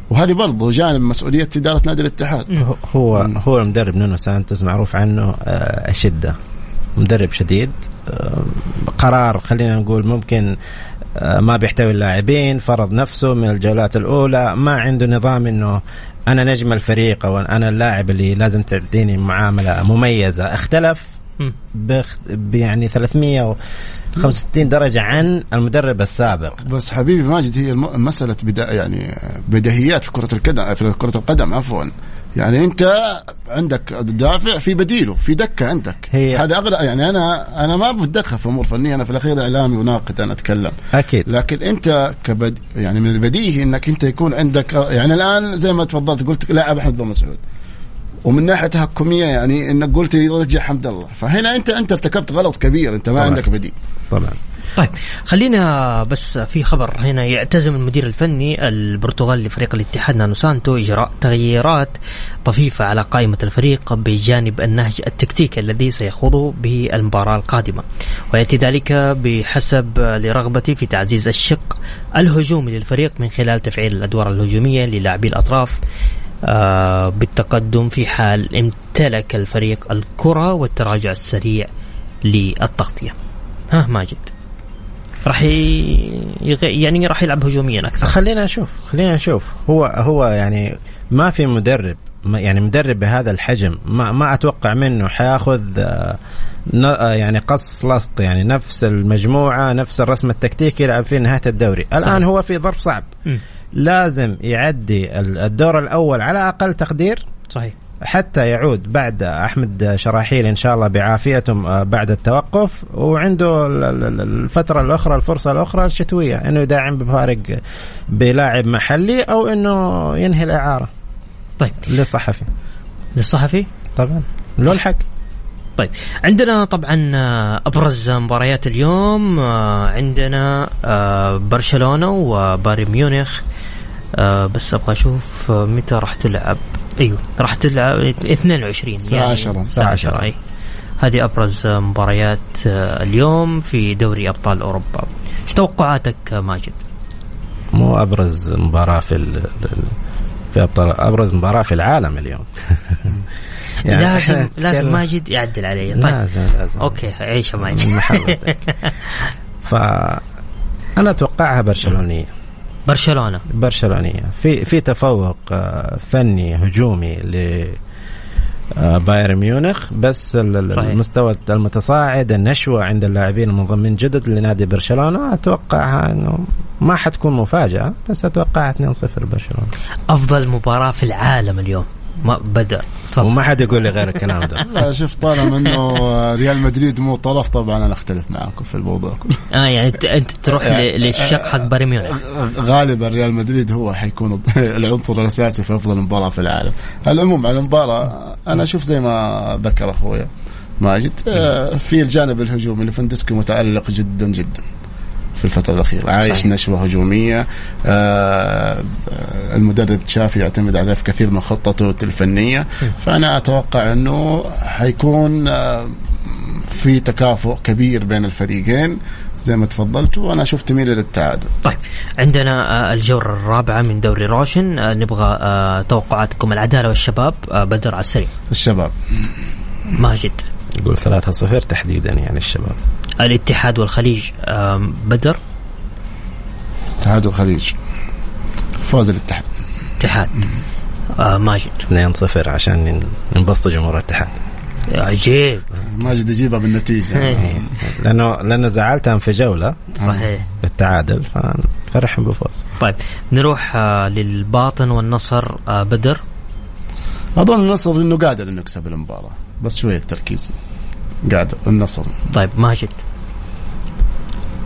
وهذه برضه جانب مسؤولية إدارة نادي الاتحاد. هو هو المدرب نونو سانتوس معروف عنه آه، الشده مدرب شديد آه، قرار خلينا نقول ممكن آه، ما بيحتوي اللاعبين فرض نفسه من الجولات الأولى ما عنده نظام إنه أنا نجم الفريق أو أنا اللاعب اللي لازم تعطيني معاملة مميزة. اختلف بخ... يعني 365 درجة عن المدرب السابق. بس حبيبي ماجد هي مسألة بدا يعني بديهيات في كرة القدم في كرة القدم عفوا. يعني أنت عندك دافع في بديله في دكة عندك. هي هذا اغلى يعني أنا أنا ما بتدخل في أمور فنية أنا في الأخير إعلامي وناقد أنا أتكلم. أكيد. لكن أنت كبد يعني من البديهي إنك أنت يكون عندك يعني الآن زي ما تفضلت قلت لاعب أحمد بن مسعود. ومن ناحية تهكمية يعني إنك قلت يرجع حمد الله. فهنا انت أنت ارتكبت غلط كبير أنت ما طبعا. عندك بديل. طبعا. طيب خلينا بس في خبر. هنا يعتزم المدير الفني البرتغالي لفريق الاتحاد نانو سانتو إجراء تغييرات طفيفة على قائمة الفريق بجانب النهج التكتيكي الذي سيخوضه بالمباراه القادمة. ويأتي ذلك بحسب لرغبته في تعزيز الشق الهجومي للفريق من خلال تفعيل الأدوار الهجومية للاعبي الأطراف بالتقدم في حال امتلك الفريق الكرة والتراجع السريع للتغطية. ها ماجد. راح يغ... يعني راح يلعب هجوميا أكثر. خلينا نشوف خلينا نشوف. هو هو يعني ما في مدرب يعني مدرب بهذا الحجم ما ما أتوقع منه حياخذ آه، آه، يعني قص لصق يعني نفس المجموعة نفس الرسم التكتيكي يلعب فيه نهاية الدوري. الآن صحيح. هو في ظرف صعب. م. لازم يعدي الدور الأول على أقل تقدير صحيح. حتى يعود بعد أحمد شراحيل إن شاء الله بعافيتهم آه، بعد التوقف. وعنده الفترة الأخرى الفرصة الأخرى الشتوية إنه يدعم بفارق بلاعب محلي أو إنه ينهي الإعارة طيب. للصحفي. للصحفي؟ طبعا. له الحق طيب. عندنا طبعا آه، أبرز مباريات اليوم آه، عندنا برشلونة وبايرن ميونخ آه بس أبغى أشوف آه، متى راح تلعب. أيوه راح تلعب 22 الساعة 10 الساعة 10 أي. هذه أبرز مباريات آه، اليوم في دوري أبطال أوروبا. إيش توقعاتك ماجد؟ مو أبرز مباراة في في أبطال أبرز مباراة في العالم اليوم. [LAUGHS] يعني لازم [LAUGHS] لازم ماجد يعدل علي. طيب. لازم لازم. أوكي من محبتك ف أنا أتوقعها برشلونية. برشلونة. برشلونيه في في تفوق آه، فني هجومي ل آه، بايرن ميونخ بس صحيح. المستوى المتصاعد النشوة عند اللاعبين المنضمين جدد لنادي برشلونة اتوقعها إنه ما حتكون مفاجأة بس اتوقعها 2-0 برشلونة. أفضل مباراة في العالم اليوم. ما بدأ. تفضل وما حد يقول لي غير الكلام ده. [LAUGHS] لا شوف طالما انه ريال مدريد مو طرف طبعا أنا أختلف معاكم في الموضوع كله. آه يعني انت تروح ل- للشق حق بايرن ميونخ. غالبا ريال مدريد هو حيكون [LAUGHS] العنصر الأساسي في أفضل مباراة في العالم. العموم على المباراة أنا أشوف زي ما ذكر أخويا ماجد آه، في الجانب الهجومي لفندسكي متألق جدا جدا. في الفترة الأخيرة عايش صحيح. نشوة هجومية. آه المدرب تشافي يعتمد عليه في كثير من خطته الفنية. فأنا أتوقع أنه حيكون آه في تكافؤ كبير بين الفريقين زي ما تفضلت وأنا أشوف تميل للتعادل. طيب عندنا آه، الجولة الرابعة من دوري روشن. آه، نبغى آه، توقعاتكم العدالة والشباب آه، بدر على السريع. الشباب. ماجد. يقول 3-0 تحديدا يعني الشباب. الاتحاد والخليج آه، بدر؟ اتحاد الخليج فوز الاتحاد. اتحاد. آه، ماجد. 2-0 عشان ننبسط جمهور الاتحاد. عجيب. ماجد يجيبها بالنتيجة. إيه. لأنه لأنه زعلتهم في جولة. صحيح. بالتعادل فنفرحهم بفوز. طيب نروح آه، للباطن والنصر آه، بدر. أظن النصر إنه قادر إنه يكسب المباراة. بس شوية تركيز. قادر النصر. طيب ماجد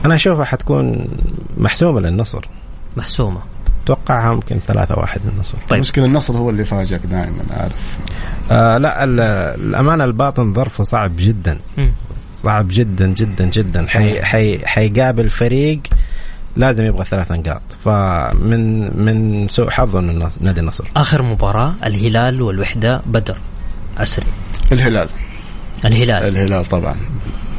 أنا أشوفها حتكون محسومة للنصر. محسومة. أتوقعها ممكن 3-1 للنصر. طيب. المشكلة النصر هو اللي فاجئك دائما عارف آه لا ال- الأمانة الباطن ظرفه صعب جدا. صعب جدا جدا جدا. حي حي حيقابل فريق لازم يبغى ثلاث نقاط. فمن من سوء حظ من النص- نادي النصر. آخر مباراة الهلال والوحدة بدر. عسري. الهلال. الهلال. الهلال طبعا.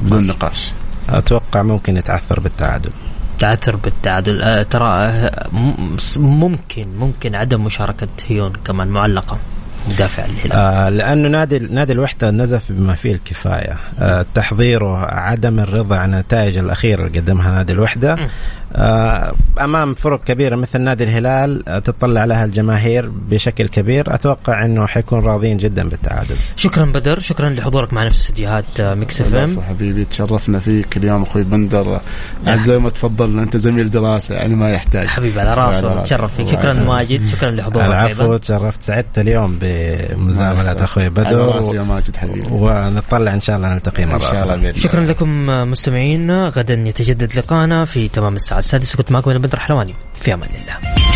بدون نقاش. أتوقع ممكن يتعثر بالتعادل. تعثر بالتعادل. آه، ترى آه، ممكن ممكن عدم مشاركة هيون كمان معلقة مدافع الهلال. آه لأنه نادي نادي الوحدة نزف بما فيه الكفاية. آه تحضيره عدم الرضا عن النتائج الأخيرة اللي قدمها نادي الوحدة. أمام فرق كبيرة مثل نادي الهلال آه تطلع لها الجماهير بشكل كبير. أتوقع إنه حيكون راضيين جدا بالتعادل. شكرا بدر شكرا لحضورك معنا في استديوهات آه، Mix FM. حبيبي تشرفنا فيك اليوم أخوي بندر. زي ما تفضل أنت زميل دراسة يعني ما يحتاج. حبيبي على على راسي. تشرف فيك. شكرا. ماجد شكرا لحضورك العفو تشرفت. سعدت اليوم بمزامله أخوي. على بدر راسي يا ماجد حبيبي. ونطلع إن شاء الله نلتقي مرة إن شاء الله. شكرا لكم آه، مستمعين. غدا يتجدد لقانا في تمام الساعة السادسة كنت معكم أنا بدر حلواني في أمان الله.